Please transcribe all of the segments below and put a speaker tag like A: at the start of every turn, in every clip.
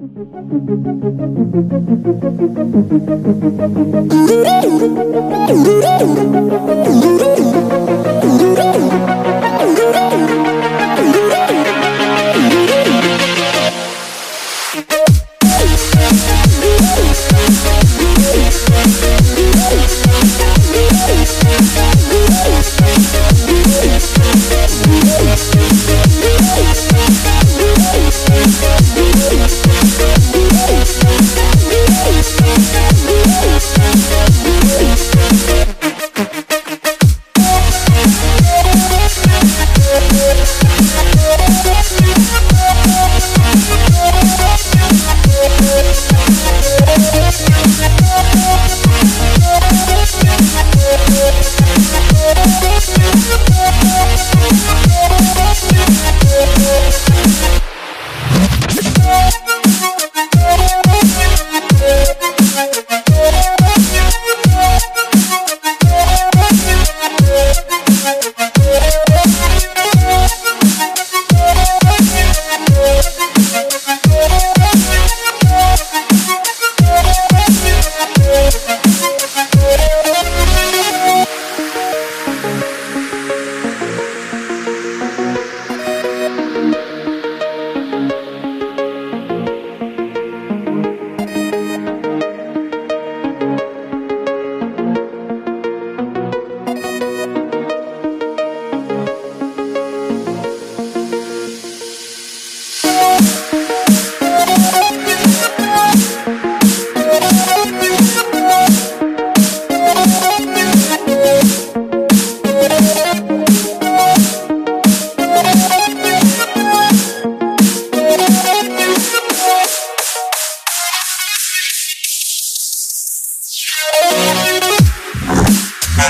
A: Thank you.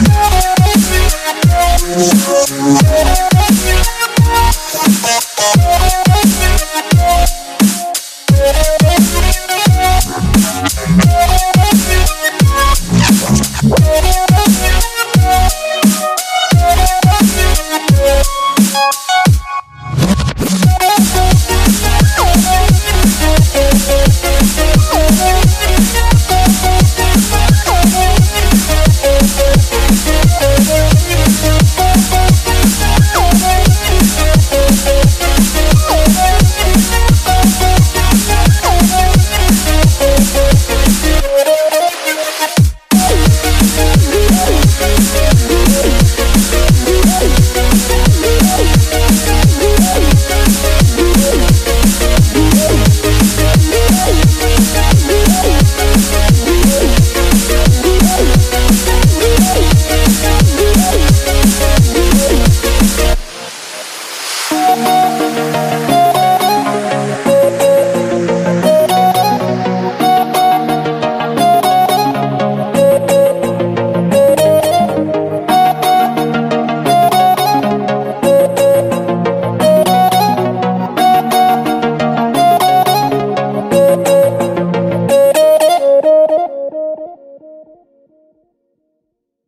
A: Thank you. Thank